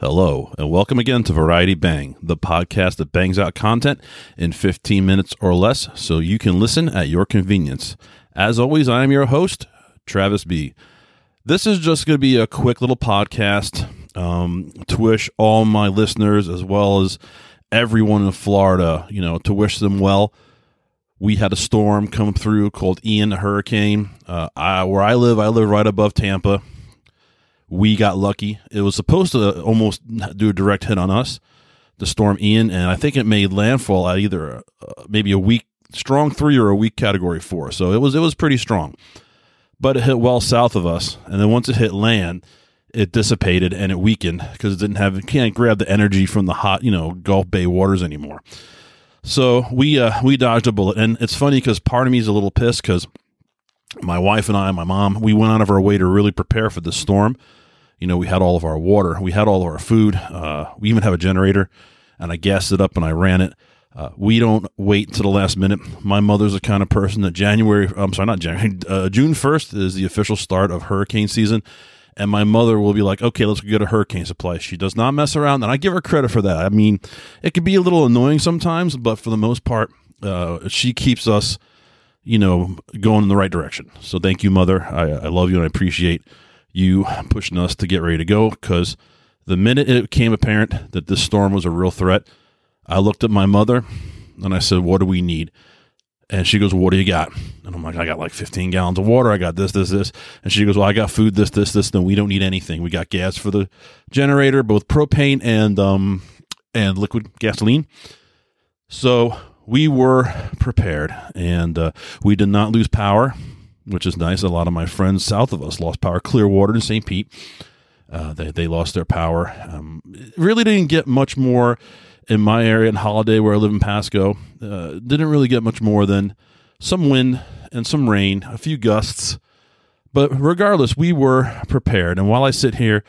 Hello, and welcome again to Variety Bang, the podcast that bangs out content in 15 minutes or less so you can listen at your convenience. As always, I am your host, Travis B. This is just going to be a quick little podcast um, to wish all my listeners, as well as everyone in Florida, you know, to wish them well. We had a storm come through called Ian, a hurricane. Uh, I, where I live, I live right above Tampa we got lucky. It was supposed to almost do a direct hit on us, the storm Ian, and I think it made landfall at either uh, maybe a weak strong three or a weak category four. So it was it was pretty strong, but it hit well south of us, and then once it hit land, it dissipated and it weakened because it didn't have it can't grab the energy from the hot you know Gulf Bay waters anymore. So we uh, we dodged a bullet, and it's funny because part of me is a little pissed because my wife and I, my mom, we went out of our way to really prepare for the storm you know, we had all of our water, we had all of our food, uh, we even have a generator, and I gassed it up and I ran it. Uh, we don't wait to the last minute. My mother's the kind of person that January, I'm sorry, not January, uh, June 1st is the official start of hurricane season. And my mother will be like, okay, let's get a hurricane supply. She does not mess around. And I give her credit for that. I mean, it can be a little annoying sometimes, but for the most part, uh, she keeps us, you know, going in the right direction. So thank you, mother. I, I love you and I appreciate you pushing us to get ready to go because the minute it became apparent that this storm was a real threat, I looked at my mother and I said, What do we need? And she goes, What do you got? And I'm like, I got like 15 gallons of water. I got this, this, this. And she goes, Well, I got food, this, this, this. Then we don't need anything. We got gas for the generator, both propane and um and liquid gasoline. So we were prepared, and uh, we did not lose power which is nice. A lot of my friends south of us lost power. Clearwater and St. Pete, uh, they they lost their power. Um, really didn't get much more in my area in Holiday, where I live in Pasco. Uh, didn't really get much more than some wind and some rain, a few gusts. But regardless, we were prepared. And while I sit here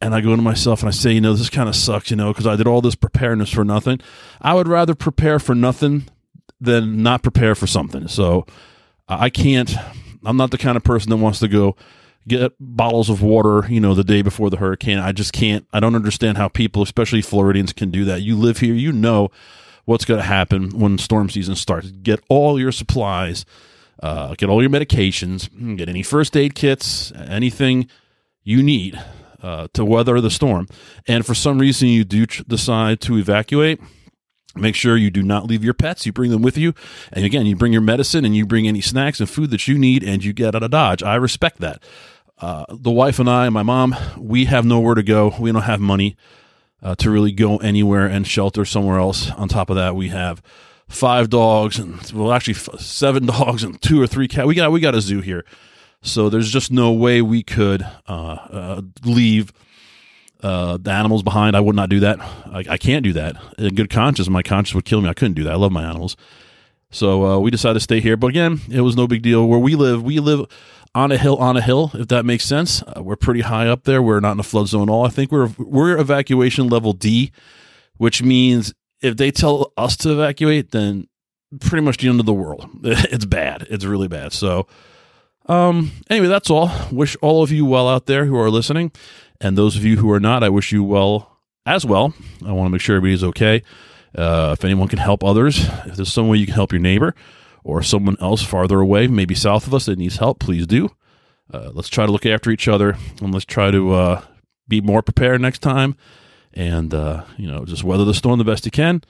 and I go to myself and I say, you know, this kind of sucks, you know, because I did all this preparedness for nothing. I would rather prepare for nothing than not prepare for something. So I can't I'm not the kind of person that wants to go get bottles of water, you know, the day before the hurricane. I just can't. I don't understand how people, especially Floridians, can do that. You live here, you know what's going to happen when storm season starts. Get all your supplies, uh, get all your medications, get any first aid kits, anything you need uh, to weather the storm. And for some reason, you do decide to evacuate Make sure you do not leave your pets. You bring them with you. And again, you bring your medicine and you bring any snacks and food that you need and you get out of Dodge. I respect that. Uh, the wife and I and my mom, we have nowhere to go. We don't have money uh, to really go anywhere and shelter somewhere else. On top of that, we have five dogs and well, actually seven dogs and two or three cats. We got we got a zoo here, so there's just no way we could uh, uh leave uh, the animals behind. I would not do that. I, I, can't do that. In good conscience, my conscience would kill me. I couldn't do that. I love my animals. So uh, we decided to stay here. But again, it was no big deal. Where we live, we live on a hill, on a hill, if that makes sense. Uh, we're pretty high up there. We're not in a flood zone at all. I think we're we're evacuation level D, which means if they tell us to evacuate, then pretty much the end of the world. It's bad. It's really bad. So, um, anyway, that's all. Wish all of you well out there who are listening. And those of you who are not, I wish you well as well. I want to make sure everybody's okay. Uh, if anyone can help others, if there's some way you can help your neighbor or someone else farther away, maybe south of us that needs help, please do. Uh, let's try to look after each other and let's try to uh, be more prepared next time and, uh, you know, just weather the storm the best you can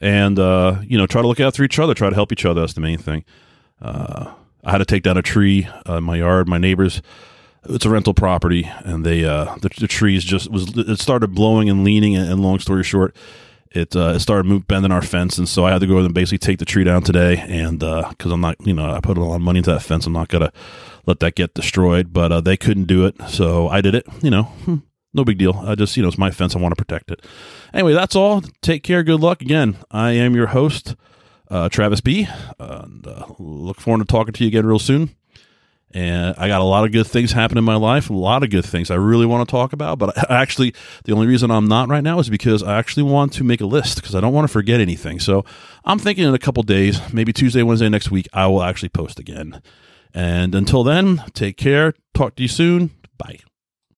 and, uh, you know, try to look after each other, try to help each other. That's the main thing. Uh, I had to take down a tree in my yard. My neighbors it's a rental property, and they uh, the, the trees just was it started blowing and leaning, and, and long story short, it uh, it started bending our fence, and so I had to go and basically take the tree down today, and because uh, I'm not, you know, I put a lot of money into that fence, I'm not gonna let that get destroyed, but uh, they couldn't do it, so I did it. You know, hmm, no big deal. I just, you know, it's my fence. I want to protect it. Anyway, that's all. Take care. Good luck. Again, I am your host, uh, Travis B. and uh, look forward to talking to you again real soon. And I got a lot of good things happening in my life, a lot of good things I really want to talk about. But I actually, the only reason I'm not right now is because I actually want to make a list because I don't want to forget anything. So I'm thinking in a couple days, maybe Tuesday, Wednesday next week, I will actually post again. And until then, take care. Talk to you soon. Bye.